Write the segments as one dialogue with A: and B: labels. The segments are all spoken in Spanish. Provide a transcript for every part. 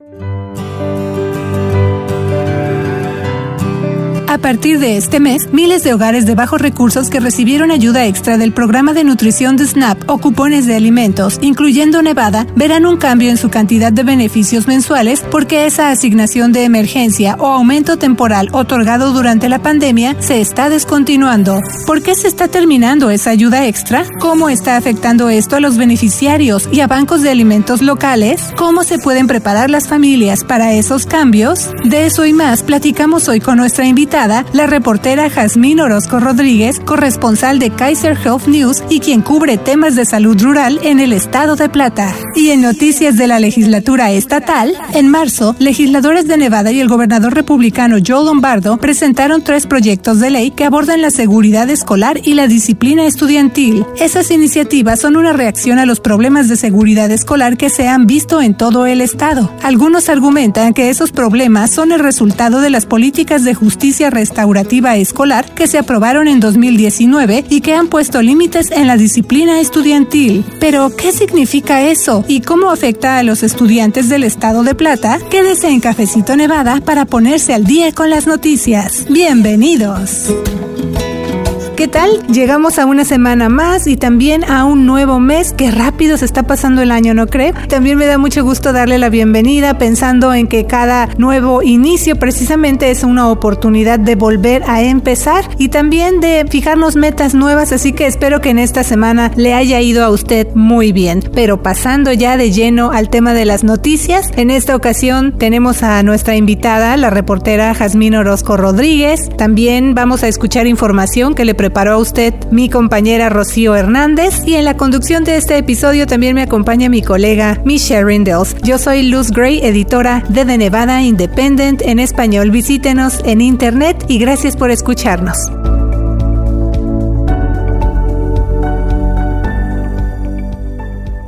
A: Thank you. A partir de este mes, miles de hogares de bajos recursos que recibieron ayuda extra del programa de nutrición de SNAP o cupones de alimentos, incluyendo Nevada, verán un cambio en su cantidad de beneficios mensuales porque esa asignación de emergencia o aumento temporal otorgado durante la pandemia se está descontinuando. ¿Por qué se está terminando esa ayuda extra? ¿Cómo está afectando esto a los beneficiarios y a bancos de alimentos locales? ¿Cómo se pueden preparar las familias para esos cambios? De eso y más platicamos hoy con nuestra invitada la reportera Jazmín Orozco Rodríguez, corresponsal de Kaiser Health News y quien cubre temas de salud rural en el estado de Plata. Y en noticias de la legislatura estatal, en marzo, legisladores de Nevada y el gobernador republicano Joe Lombardo presentaron tres proyectos de ley que abordan la seguridad escolar y la disciplina estudiantil. Esas iniciativas son una reacción a los problemas de seguridad escolar que se han visto en todo el estado. Algunos argumentan que esos problemas son el resultado de las políticas de justicia restaurativa escolar que se aprobaron en 2019 y que han puesto límites en la disciplina estudiantil. Pero, ¿qué significa eso y cómo afecta a los estudiantes del estado de Plata? Quédese en Cafecito Nevada para ponerse al día con las noticias. Bienvenidos. ¿Qué tal? Llegamos a una semana más y también a un nuevo mes. Qué rápido se está pasando el año, ¿no cree? También me da mucho gusto darle la bienvenida pensando en que cada nuevo inicio precisamente es una oportunidad de volver a empezar y también de fijarnos metas nuevas, así que espero que en esta semana le haya ido a usted muy bien. Pero pasando ya de lleno al tema de las noticias, en esta ocasión tenemos a nuestra invitada, la reportera Jazmín Orozco Rodríguez. También vamos a escuchar información que le preparó usted mi compañera Rocío Hernández y en la conducción de este episodio también me acompaña mi colega Michelle Rindels. Yo soy Luz Gray, editora de The Nevada Independent en español. Visítenos en internet y gracias por escucharnos.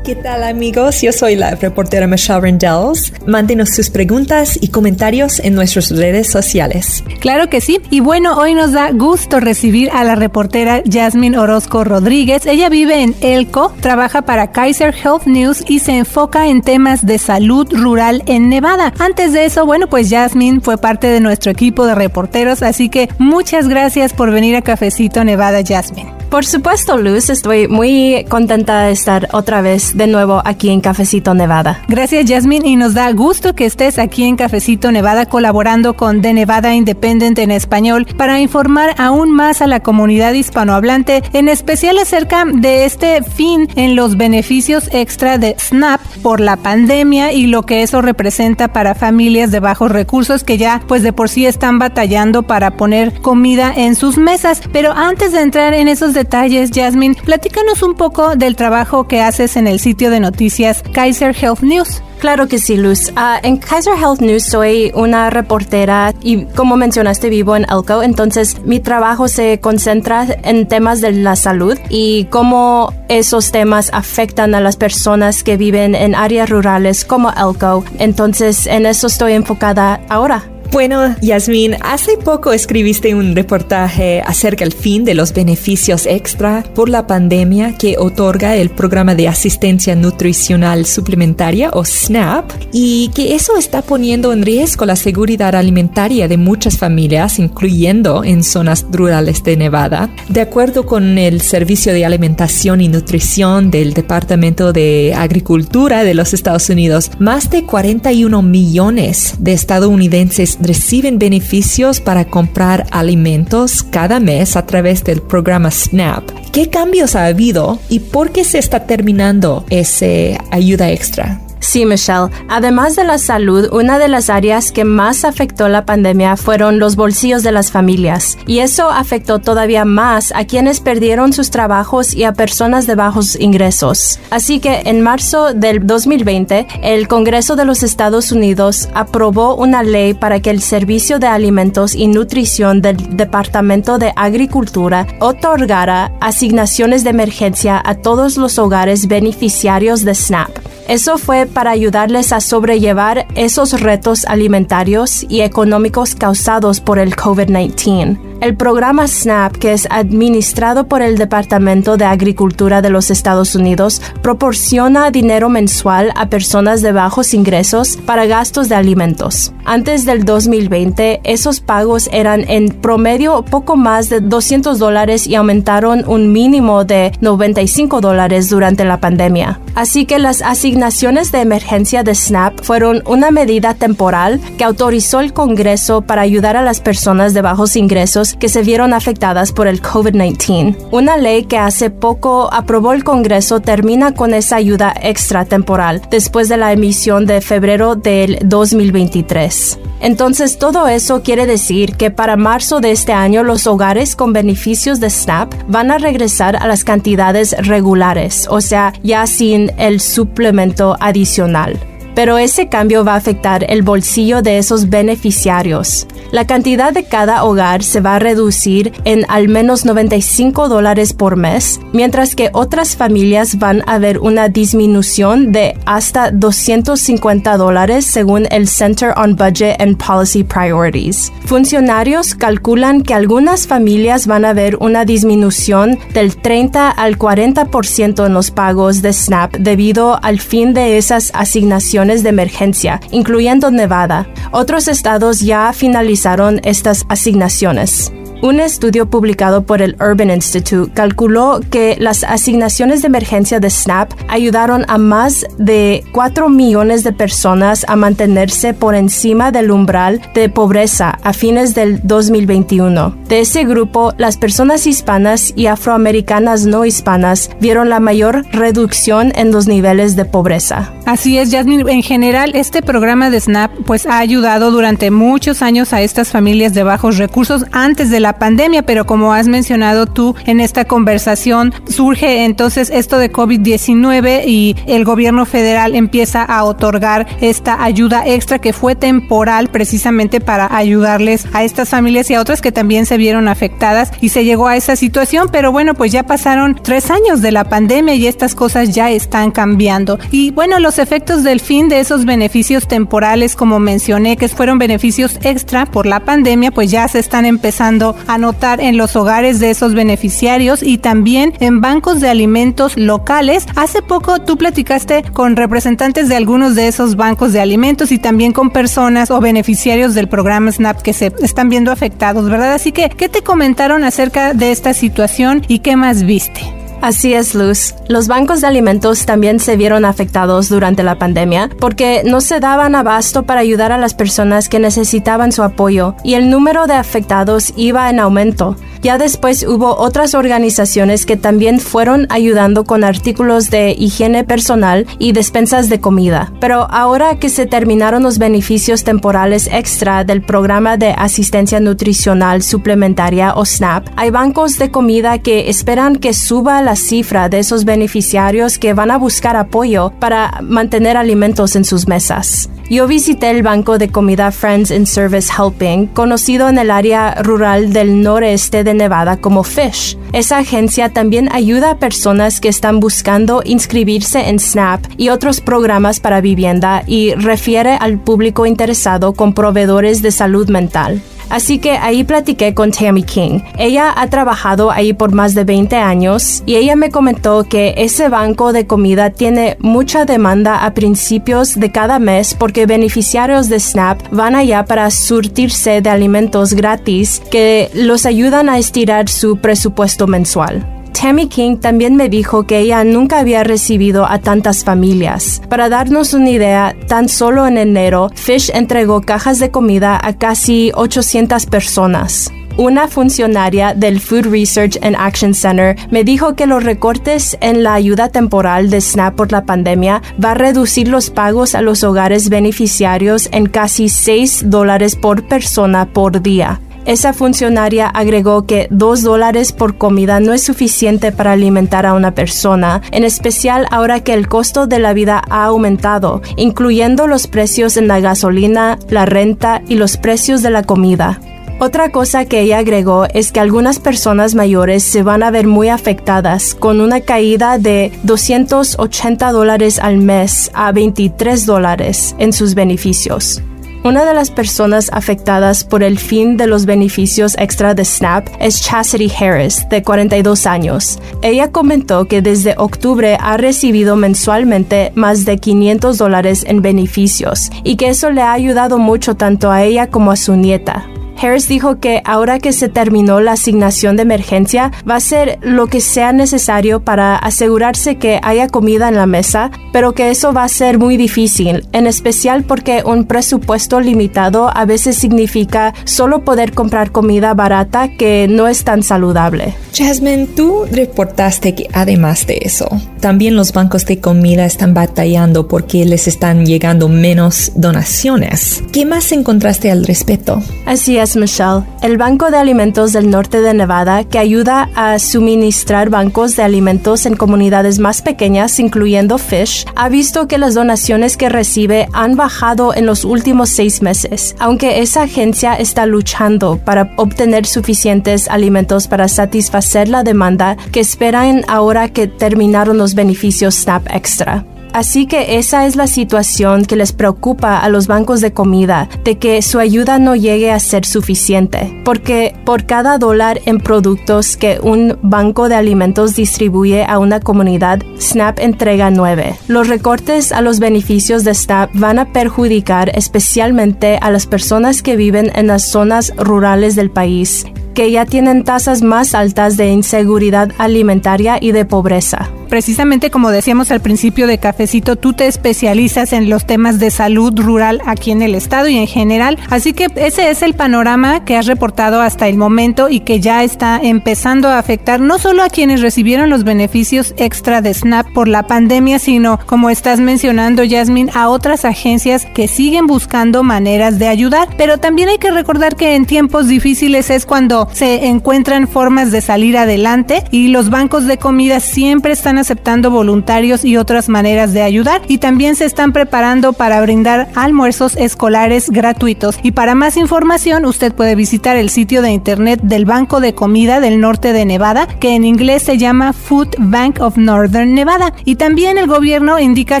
B: ¿Qué tal amigos? Yo soy la reportera Michelle Rendells. Mándenos sus preguntas y comentarios en nuestras redes sociales.
A: Claro que sí. Y bueno, hoy nos da gusto recibir a la reportera Jasmine Orozco Rodríguez. Ella vive en Elko, trabaja para Kaiser Health News y se enfoca en temas de salud rural en Nevada. Antes de eso, bueno, pues Jasmine fue parte de nuestro equipo de reporteros, así que muchas gracias por venir a Cafecito Nevada, Jasmine.
C: Por supuesto, Luz, estoy muy contenta de estar otra vez de nuevo aquí en Cafecito Nevada.
A: Gracias, Jasmine, y nos da gusto que estés aquí en Cafecito Nevada colaborando con The Nevada Independent en español para informar aún más a la comunidad hispanohablante, en especial acerca de este fin en los beneficios extra de SNAP por la pandemia y lo que eso representa para familias de bajos recursos que ya pues de por sí están batallando para poner comida en sus mesas. Pero antes de entrar en esos detalles, Jasmine, platícanos un poco del trabajo que haces en el sitio de noticias Kaiser Health News.
C: Claro que sí, Luz. Uh, en Kaiser Health News soy una reportera y como mencionaste vivo en Elko, entonces mi trabajo se concentra en temas de la salud y cómo esos temas afectan a las personas que viven en áreas rurales como Elko. Entonces en eso estoy enfocada ahora.
B: Bueno, Yasmin, hace poco escribiste un reportaje acerca del fin de los beneficios extra por la pandemia que otorga el programa de asistencia nutricional suplementaria o SNAP y que eso está poniendo en riesgo la seguridad alimentaria de muchas familias, incluyendo en zonas rurales de Nevada. De acuerdo con el Servicio de Alimentación y Nutrición del Departamento de Agricultura de los Estados Unidos, más de 41 millones de estadounidenses reciben beneficios para comprar alimentos cada mes a través del programa SNAP. ¿Qué cambios ha habido y por qué se está terminando esa ayuda extra?
C: Sí, Michelle. Además de la salud, una de las áreas que más afectó la pandemia fueron los bolsillos de las familias. Y eso afectó todavía más a quienes perdieron sus trabajos y a personas de bajos ingresos. Así que en marzo del 2020, el Congreso de los Estados Unidos aprobó una ley para que el Servicio de Alimentos y Nutrición del Departamento de Agricultura otorgara asignaciones de emergencia a todos los hogares beneficiarios de SNAP. Eso fue para ayudarles a sobrellevar esos retos alimentarios y económicos causados por el COVID-19. El programa SNAP, que es administrado por el Departamento de Agricultura de los Estados Unidos, proporciona dinero mensual a personas de bajos ingresos para gastos de alimentos. Antes del 2020, esos pagos eran en promedio poco más de 200 dólares y aumentaron un mínimo de 95 dólares durante la pandemia. Así que las asignaciones de emergencia de SNAP fueron una medida temporal que autorizó el Congreso para ayudar a las personas de bajos ingresos que se vieron afectadas por el COVID-19. Una ley que hace poco aprobó el Congreso termina con esa ayuda extra temporal después de la emisión de febrero del 2023. Entonces todo eso quiere decir que para marzo de este año los hogares con beneficios de SNAP van a regresar a las cantidades regulares, o sea, ya sin el suplemento adicional pero ese cambio va a afectar el bolsillo de esos beneficiarios. La cantidad de cada hogar se va a reducir en al menos 95 dólares por mes, mientras que otras familias van a ver una disminución de hasta 250 dólares según el Center on Budget and Policy Priorities. Funcionarios calculan que algunas familias van a ver una disminución del 30 al 40% en los pagos de SNAP debido al fin de esas asignaciones de emergencia, incluyendo Nevada. Otros estados ya finalizaron estas asignaciones. Un estudio publicado por el Urban Institute calculó que las asignaciones de emergencia de SNAP ayudaron a más de 4 millones de personas a mantenerse por encima del umbral de pobreza a fines del 2021. De ese grupo, las personas hispanas y afroamericanas no hispanas vieron la mayor reducción en los niveles de pobreza.
A: Así es, Jasmine. En general, este programa de SNAP pues ha ayudado durante muchos años a estas familias de bajos recursos antes de la la pandemia, pero como has mencionado tú en esta conversación, surge entonces esto de COVID-19 y el gobierno federal empieza a otorgar esta ayuda extra que fue temporal precisamente para ayudarles a estas familias y a otras que también se vieron afectadas y se llegó a esa situación, pero bueno, pues ya pasaron tres años de la pandemia y estas cosas ya están cambiando. Y bueno, los efectos del fin de esos beneficios temporales, como mencioné, que fueron beneficios extra por la pandemia, pues ya se están empezando anotar en los hogares de esos beneficiarios y también en bancos de alimentos locales. Hace poco tú platicaste con representantes de algunos de esos bancos de alimentos y también con personas o beneficiarios del programa SNAP que se están viendo afectados, ¿verdad? Así que, ¿qué te comentaron acerca de esta situación y qué más viste?
C: Así es, Luz. Los bancos de alimentos también se vieron afectados durante la pandemia porque no se daban abasto para ayudar a las personas que necesitaban su apoyo y el número de afectados iba en aumento. Ya después hubo otras organizaciones que también fueron ayudando con artículos de higiene personal y despensas de comida. Pero ahora que se terminaron los beneficios temporales extra del programa de asistencia nutricional suplementaria o SNAP, hay bancos de comida que esperan que suba la cifra de esos beneficiarios que van a buscar apoyo para mantener alimentos en sus mesas. Yo visité el banco de comida Friends in Service Helping, conocido en el área rural del noreste de Nevada como FISH. Esa agencia también ayuda a personas que están buscando inscribirse en SNAP y otros programas para vivienda y refiere al público interesado con proveedores de salud mental. Así que ahí platiqué con Tammy King. Ella ha trabajado ahí por más de 20 años y ella me comentó que ese banco de comida tiene mucha demanda a principios de cada mes porque beneficiarios de SNAP van allá para surtirse de alimentos gratis que los ayudan a estirar su presupuesto mensual. Tammy King también me dijo que ella nunca había recibido a tantas familias. Para darnos una idea, tan solo en enero, Fish entregó cajas de comida a casi 800 personas. Una funcionaria del Food Research and Action Center me dijo que los recortes en la ayuda temporal de SNAP por la pandemia va a reducir los pagos a los hogares beneficiarios en casi 6 dólares por persona por día. Esa funcionaria agregó que dos dólares por comida no es suficiente para alimentar a una persona, en especial ahora que el costo de la vida ha aumentado, incluyendo los precios en la gasolina, la renta y los precios de la comida. Otra cosa que ella agregó es que algunas personas mayores se van a ver muy afectadas con una caída de 280 dólares al mes a 23 dólares en sus beneficios. Una de las personas afectadas por el fin de los beneficios extra de SNAP es Chastity Harris, de 42 años. Ella comentó que desde octubre ha recibido mensualmente más de 500 dólares en beneficios y que eso le ha ayudado mucho tanto a ella como a su nieta. Harris dijo que ahora que se terminó la asignación de emergencia, va a hacer lo que sea necesario para asegurarse que haya comida en la mesa, pero que eso va a ser muy difícil, en especial porque un presupuesto limitado a veces significa solo poder comprar comida barata que no es tan saludable.
B: Jasmine, tú reportaste que además de eso, también los bancos de comida están batallando porque les están llegando menos donaciones. ¿Qué más encontraste al respecto?
C: Así es Michelle. El Banco de Alimentos del Norte de Nevada, que ayuda a suministrar bancos de alimentos en comunidades más pequeñas, incluyendo Fish, ha visto que las donaciones que recibe han bajado en los últimos seis meses, aunque esa agencia está luchando para obtener suficientes alimentos para satisfacer la demanda que esperan ahora que terminaron los beneficios SNAP Extra. Así que esa es la situación que les preocupa a los bancos de comida, de que su ayuda no llegue a ser suficiente, porque por cada dólar en productos que un banco de alimentos distribuye a una comunidad, SNAP entrega nueve. Los recortes a los beneficios de SNAP van a perjudicar especialmente a las personas que viven en las zonas rurales del país que ya tienen tasas más altas de inseguridad alimentaria y de pobreza.
A: Precisamente como decíamos al principio de Cafecito, tú te especializas en los temas de salud rural aquí en el estado y en general, así que ese es el panorama que has reportado hasta el momento y que ya está empezando a afectar no solo a quienes recibieron los beneficios extra de SNAP por la pandemia, sino como estás mencionando, Yasmin, a otras agencias que siguen buscando maneras de ayudar, pero también hay que recordar que en tiempos difíciles es cuando se encuentran formas de salir adelante y los bancos de comida siempre están aceptando voluntarios y otras maneras de ayudar y también se están preparando para brindar almuerzos escolares gratuitos. Y para más información usted puede visitar el sitio de internet del Banco de Comida del Norte de Nevada, que en inglés se llama Food Bank of Northern Nevada. Y también el gobierno indica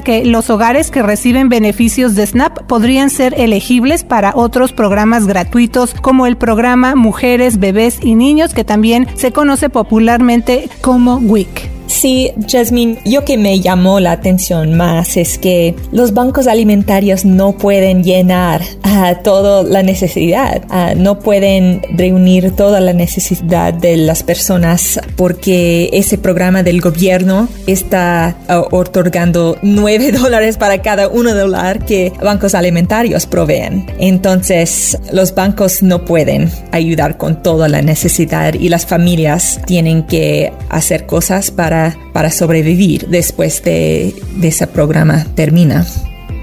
A: que los hogares que reciben beneficios de SNAP podrían ser elegibles para otros programas gratuitos como el programa Mujeres, Bebés y niños, que también se conoce popularmente como WIC.
B: Sí, Jasmine, yo que me llamó la atención más es que los bancos alimentarios no pueden llenar a toda la necesidad, no pueden reunir toda la necesidad de las personas porque ese programa del gobierno está otorgando 9 dólares para cada uno dólar que bancos alimentarios proveen. Entonces, los bancos no pueden ayudar con toda la necesidad y las familias tienen que hacer cosas para para, sobrevivir después de, de ese programa termina.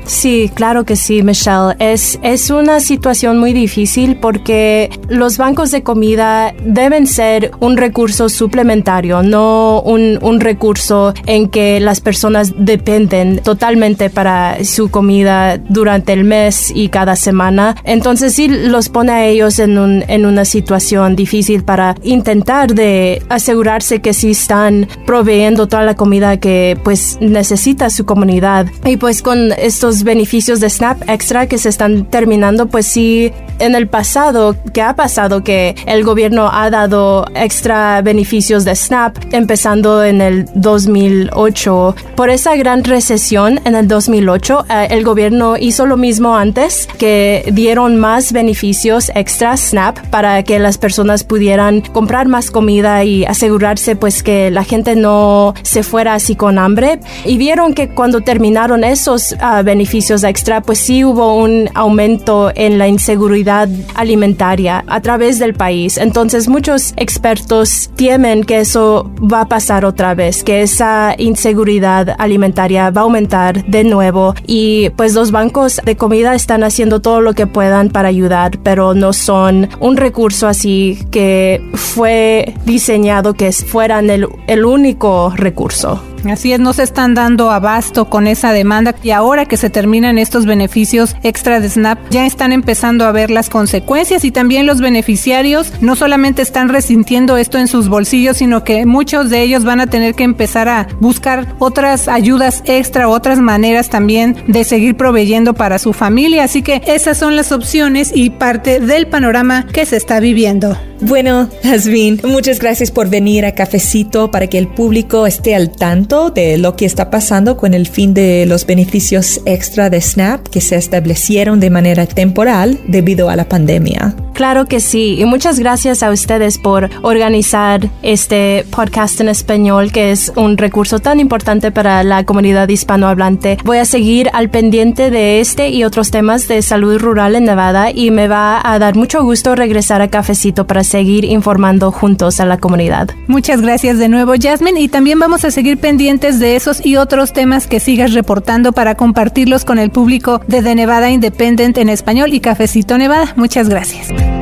C: Sí, claro que sí, Michelle. Es, es una situación muy difícil porque los bancos de comida deben ser un recurso suplementario, no un, un recurso en que las personas dependen totalmente para su comida durante el mes y cada semana. Entonces sí los pone a ellos en, un, en una situación difícil para intentar de asegurarse que sí están proveyendo toda la comida que pues necesita su comunidad. Y pues con estos beneficios de SNAP extra que se están terminando, pues sí, en el pasado, ¿qué ha pasado? Que el gobierno ha dado extra beneficios de SNAP empezando en el 2008. Por esa gran recesión en el 2008, eh, el gobierno hizo lo mismo antes, que dieron más beneficios extra SNAP para que las personas pudieran comprar más comida y asegurarse pues que la gente no se fuera así con hambre. Y vieron que cuando terminaron esos uh, beneficios extra, pues sí hubo un aumento en la inseguridad alimentaria a través del país. Entonces muchos expertos temen que eso va a pasar otra vez, que esa inseguridad alimentaria va a aumentar de nuevo y pues los bancos de comida están haciendo todo lo que puedan para ayudar, pero no son un recurso así que fue diseñado que fueran el, el único recurso.
A: Así es, no se están dando abasto con esa demanda y ahora que se terminan estos beneficios extra de SNAP, ya están empezando a ver las consecuencias y también los beneficiarios no solamente están resintiendo esto en sus bolsillos, sino que muchos de ellos van a tener que empezar a buscar otras ayudas extra, otras maneras también de seguir proveyendo para su familia. Así que esas son las opciones y parte del panorama que se está viviendo.
B: Bueno, Jasmine, muchas gracias por venir a Cafecito para que el público esté al tanto de lo que está pasando con el fin de los beneficios extra de SNAP que se establecieron de manera temporal debido a la pandemia.
C: Claro que sí, y muchas gracias a ustedes por organizar este podcast en español, que es un recurso tan importante para la comunidad hispanohablante. Voy a seguir al pendiente de este y otros temas de salud rural en Nevada y me va a dar mucho gusto regresar a Cafecito para seguir informando juntos a la comunidad.
A: Muchas gracias de nuevo, Jasmine, y también vamos a seguir pendientes de esos y otros temas que sigas reportando para compartirlos con el público de The Nevada Independent en español y Cafecito Nevada. Muchas gracias.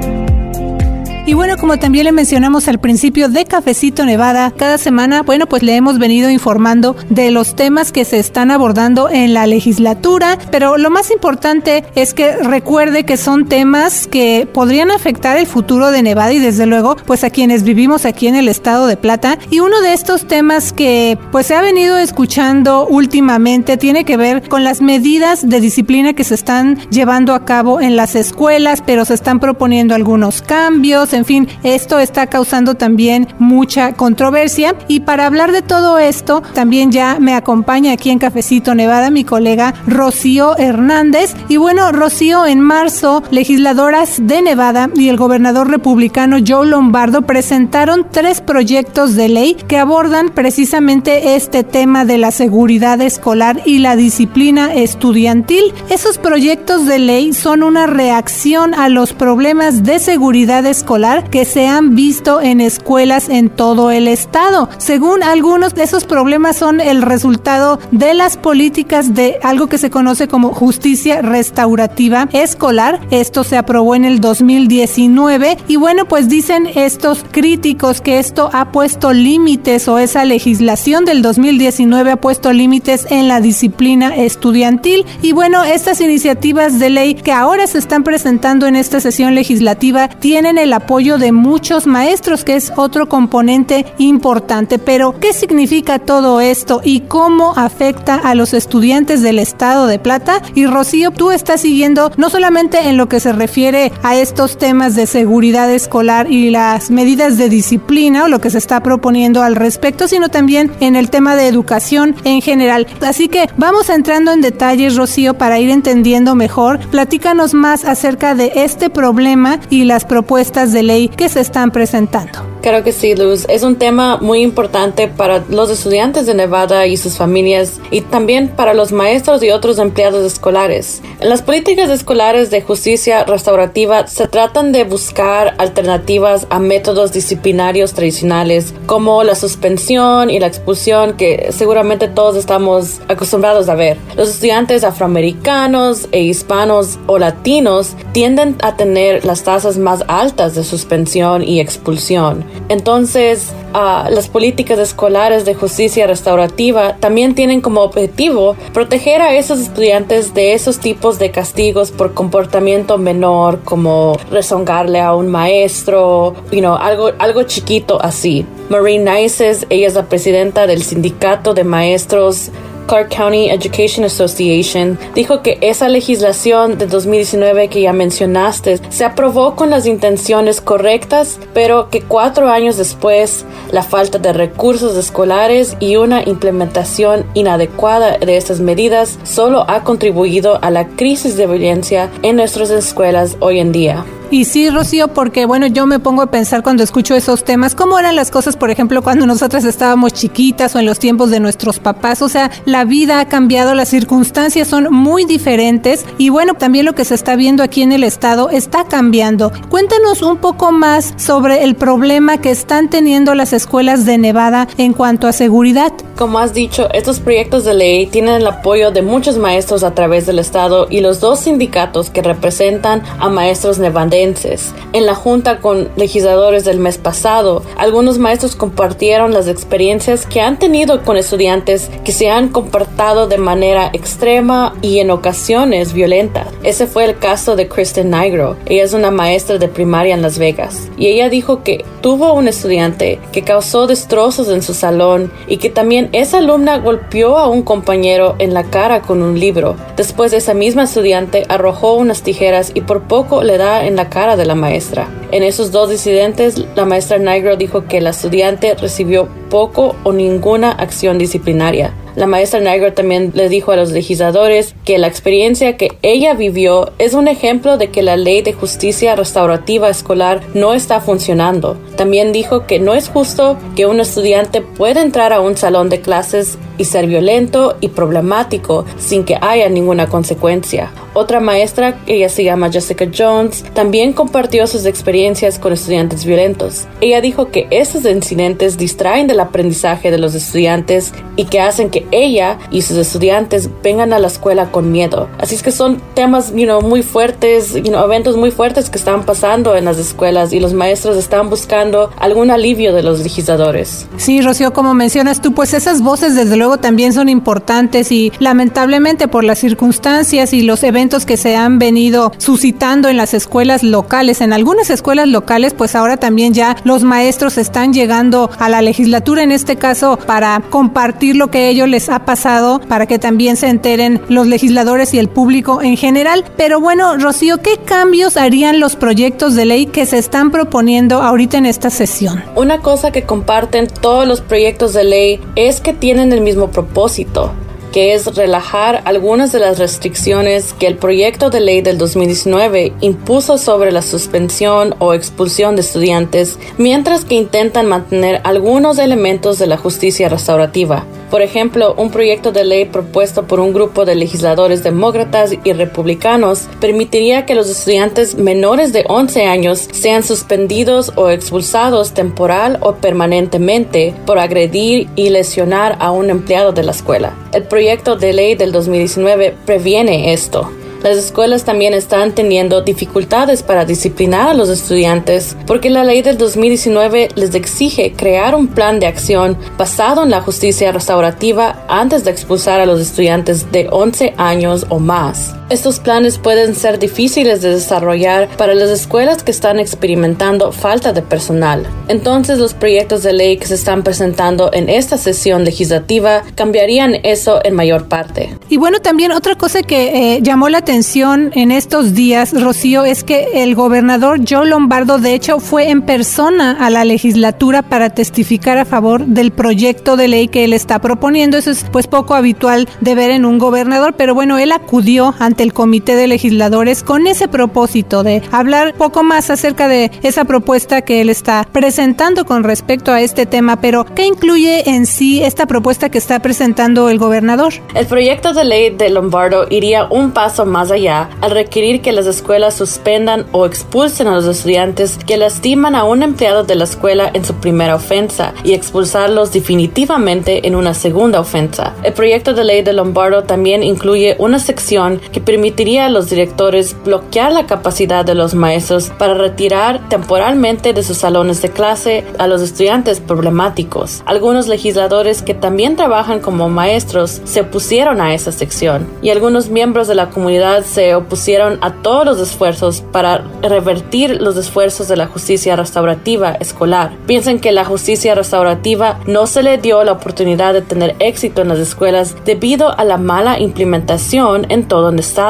A: Y bueno, como también le mencionamos al principio de Cafecito Nevada, cada semana, bueno, pues le hemos venido informando de los temas que se están abordando en la legislatura, pero lo más importante es que recuerde que son temas que podrían afectar el futuro de Nevada y desde luego, pues a quienes vivimos aquí en el estado de Plata. Y uno de estos temas que pues se ha venido escuchando últimamente tiene que ver con las medidas de disciplina que se están llevando a cabo en las escuelas, pero se están proponiendo algunos cambios en fin, esto está causando también mucha controversia. Y para hablar de todo esto, también ya me acompaña aquí en Cafecito Nevada mi colega Rocío Hernández. Y bueno, Rocío, en marzo, legisladoras de Nevada y el gobernador republicano Joe Lombardo presentaron tres proyectos de ley que abordan precisamente este tema de la seguridad escolar y la disciplina estudiantil. Esos proyectos de ley son una reacción a los problemas de seguridad escolar que se han visto en escuelas en todo el estado. Según algunos esos problemas son el resultado de las políticas de algo que se conoce como justicia restaurativa escolar. Esto se aprobó en el 2019 y bueno, pues dicen estos críticos que esto ha puesto límites o esa legislación del 2019 ha puesto límites en la disciplina estudiantil y bueno, estas iniciativas de ley que ahora se están presentando en esta sesión legislativa tienen el apoyo apoyo de muchos maestros, que es otro componente importante. Pero, ¿qué significa todo esto y cómo afecta a los estudiantes del estado de Plata? Y Rocío, tú estás siguiendo no solamente en lo que se refiere a estos temas de seguridad escolar y las medidas de disciplina o lo que se está proponiendo al respecto, sino también en el tema de educación en general. Así que vamos entrando en detalles, Rocío, para ir entendiendo mejor. Platícanos más acerca de este problema y las propuestas de ley que se están presentando.
D: Claro que sí, Luz. Es un tema muy importante para los estudiantes de Nevada y sus familias y también para los maestros y otros empleados escolares. Las políticas escolares de justicia restaurativa se tratan de buscar alternativas a métodos disciplinarios tradicionales como la suspensión y la expulsión que seguramente todos estamos acostumbrados a ver. Los estudiantes afroamericanos e hispanos o latinos tienden a tener las tasas más altas de suspensión y expulsión. Entonces, ah, las políticas escolares de justicia restaurativa también tienen como objetivo proteger a esos estudiantes de esos tipos de castigos por comportamiento menor, como rezongarle a un maestro, you algo, algo chiquito así. Marie Nices, ella es la presidenta del sindicato de maestros Clark County Education Association dijo que esa legislación de 2019 que ya mencionaste se aprobó con las intenciones correctas, pero que cuatro años después la falta de recursos escolares y una implementación inadecuada de estas medidas solo ha contribuido a la crisis de violencia en nuestras escuelas hoy en día.
A: Y sí, Rocío, porque bueno, yo me pongo a pensar cuando escucho esos temas, cómo eran las cosas, por ejemplo, cuando nosotras estábamos chiquitas o en los tiempos de nuestros papás. O sea, la vida ha cambiado, las circunstancias son muy diferentes y bueno, también lo que se está viendo aquí en el estado está cambiando. Cuéntanos un poco más sobre el problema que están teniendo las escuelas de Nevada en cuanto a seguridad.
D: Como has dicho, estos proyectos de ley tienen el apoyo de muchos maestros a través del estado y los dos sindicatos que representan a maestros nevanderos En la junta con legisladores del mes pasado, algunos maestros compartieron las experiencias que han tenido con estudiantes que se han comportado de manera extrema y en ocasiones violenta. Ese fue el caso de Kristen Nigro. Ella es una maestra de primaria en Las Vegas y ella dijo que tuvo un estudiante que causó destrozos en su salón y que también esa alumna golpeó a un compañero en la cara con un libro. Después esa misma estudiante arrojó unas tijeras y por poco le da en la cara de la maestra. En esos dos incidentes, la maestra Nigro dijo que la estudiante recibió poco o ninguna acción disciplinaria. La maestra Nigro también le dijo a los legisladores que la experiencia que ella vivió es un ejemplo de que la ley de justicia restaurativa escolar no está funcionando. También dijo que no es justo que un estudiante pueda entrar a un salón de clases y ser violento y problemático sin que haya ninguna consecuencia. Otra maestra, ella se llama Jessica Jones, también compartió sus experiencias con estudiantes violentos. Ella dijo que esos incidentes distraen del aprendizaje de los estudiantes y que hacen que ella y sus estudiantes vengan a la escuela con miedo. Así es que son temas you know, muy fuertes, you know, eventos muy fuertes que están pasando en las escuelas y los maestros están buscando algún alivio de los legisladores.
A: Sí, Rocío, como mencionas tú, pues esas voces desde luego también son importantes y lamentablemente por las circunstancias y los eventos que se han venido suscitando en las escuelas locales, en algunas escuelas locales, pues ahora también ya los maestros están llegando a la legislatura en este caso para compartir lo que a ellos les ha pasado, para que también se enteren los legisladores y el público en general. Pero bueno, Rocío, ¿qué cambios harían los proyectos de ley que se están proponiendo ahorita en esta sesión?
D: Una cosa que comparten todos los proyectos de ley es que tienen el mismo propósito, que es relajar algunas de las restricciones que el proyecto de ley del 2019 impuso sobre la suspensión o expulsión de estudiantes, mientras que intentan mantener algunos elementos de la justicia restaurativa. Por ejemplo, un proyecto de ley propuesto por un grupo de legisladores demócratas y republicanos permitiría que los estudiantes menores de 11 años sean suspendidos o expulsados temporal o permanentemente por agredir y lesionar a un empleado de la escuela. El proyecto de ley del 2019 previene esto. Las escuelas también están teniendo dificultades para disciplinar a los estudiantes porque la ley del 2019 les exige crear un plan de acción basado en la justicia restaurativa antes de expulsar a los estudiantes de 11 años o más. Estos planes pueden ser difíciles de desarrollar para las escuelas que están experimentando falta de personal. Entonces los proyectos de ley que se están presentando en esta sesión legislativa cambiarían eso en mayor parte.
A: Y bueno, también otra cosa que eh, llamó la atención en estos días, Rocío, es que el gobernador Joe Lombardo de hecho fue en persona a la legislatura para testificar a favor del proyecto de ley que él está proponiendo. Eso es pues poco habitual de ver en un gobernador, pero bueno, él acudió ante el comité de legisladores con ese propósito de hablar poco más acerca de esa propuesta que él está presentando con respecto a este tema. Pero, ¿qué incluye en sí esta propuesta que está presentando el gobernador?
D: El proyecto de ley de Lombardo iría un paso más allá al requerir que las escuelas suspendan o expulsen a los estudiantes que lastiman a un empleado de la escuela en su primera ofensa y expulsarlos definitivamente en una segunda ofensa. El proyecto de ley de Lombardo también incluye una sección que permitiría a los directores bloquear la capacidad de los maestros para retirar temporalmente de sus salones de clase a los estudiantes problemáticos. Algunos legisladores que también trabajan como maestros se opusieron a esa sección y algunos miembros de la comunidad se opusieron a todos los esfuerzos para revertir los esfuerzos de la justicia restaurativa escolar. Piensan que la justicia restaurativa no se le dio la oportunidad de tener éxito en las escuelas debido a la mala implementación en todo el estado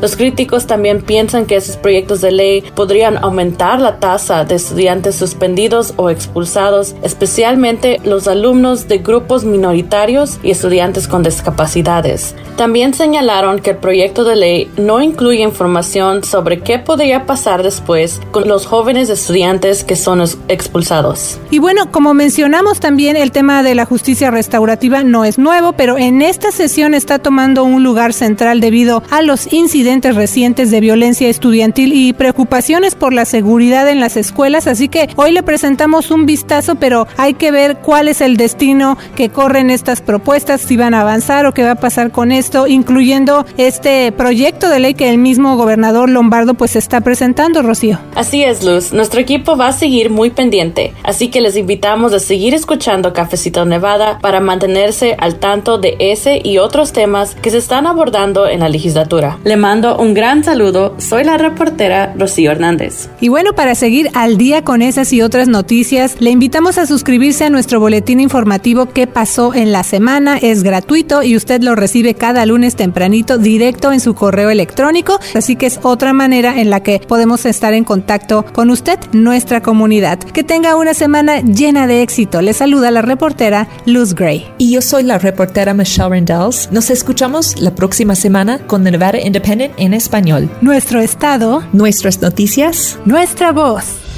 D: los críticos también piensan que esos proyectos de ley podrían aumentar la tasa de estudiantes suspendidos o expulsados, especialmente los alumnos de grupos minoritarios y estudiantes con discapacidades. También señalaron que el proyecto de ley no incluye información sobre qué podría pasar después con los jóvenes estudiantes que son expulsados.
A: Y bueno, como mencionamos también, el tema de la justicia restaurativa no es nuevo, pero en esta sesión está tomando un lugar central debido a los incidentes recientes de violencia estudiantil y preocupaciones por la seguridad en las escuelas, así que hoy le presentamos un vistazo, pero hay que ver cuál es el destino que corren estas propuestas, si van a avanzar o qué va a pasar con esto, incluyendo este proyecto proyecto de ley que el mismo gobernador Lombardo pues está presentando, Rocío.
D: Así es, Luz. Nuestro equipo va a seguir muy pendiente, así que les invitamos a seguir escuchando Cafecito Nevada para mantenerse al tanto de ese y otros temas que se están abordando en la legislatura. Le mando un gran saludo. Soy la reportera Rocío Hernández.
A: Y bueno, para seguir al día con esas y otras noticias, le invitamos a suscribirse a nuestro boletín informativo ¿Qué pasó en la semana? Es gratuito y usted lo recibe cada lunes tempranito directo en su correo electrónico, así que es otra manera en la que podemos estar en contacto con usted, nuestra comunidad. Que tenga una semana llena de éxito. Le saluda la reportera Luz Gray.
B: Y yo soy la reportera Michelle Rendells. Nos escuchamos la próxima semana con Nevada Independent en español.
A: Nuestro estado,
B: nuestras noticias,
A: nuestra voz.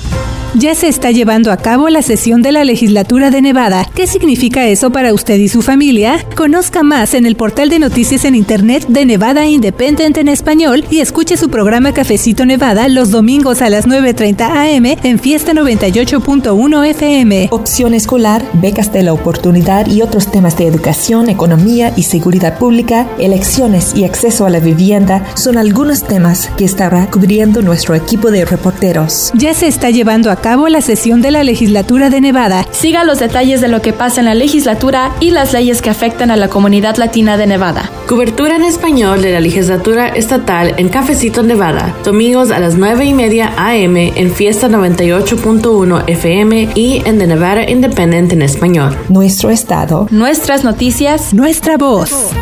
A: Ya se está llevando a cabo la sesión de la legislatura de Nevada. ¿Qué significa eso para usted y su familia? Conozca más en el portal de noticias en Internet de Nevada Independent en español y escuche su programa Cafecito Nevada los domingos a las 9.30 am en Fiesta 98.1 FM.
B: Opción escolar, becas de la oportunidad y otros temas de educación, economía y seguridad pública, elecciones y acceso a la vivienda son algunos temas que estará cubriendo nuestro equipo de reporteros.
A: Ya se está llevando a cabo la sesión de la legislatura de Nevada.
E: Siga los detalles de lo que pasa en la legislatura y las leyes que afectan a la comunidad latina de Nevada.
D: Cobertura en español de la legislatura estatal en Cafecito Nevada, domingos a las 9 y media AM en Fiesta 98.1 FM y en The Nevada Independent en español.
B: Nuestro estado,
E: nuestras noticias,
A: nuestra voz.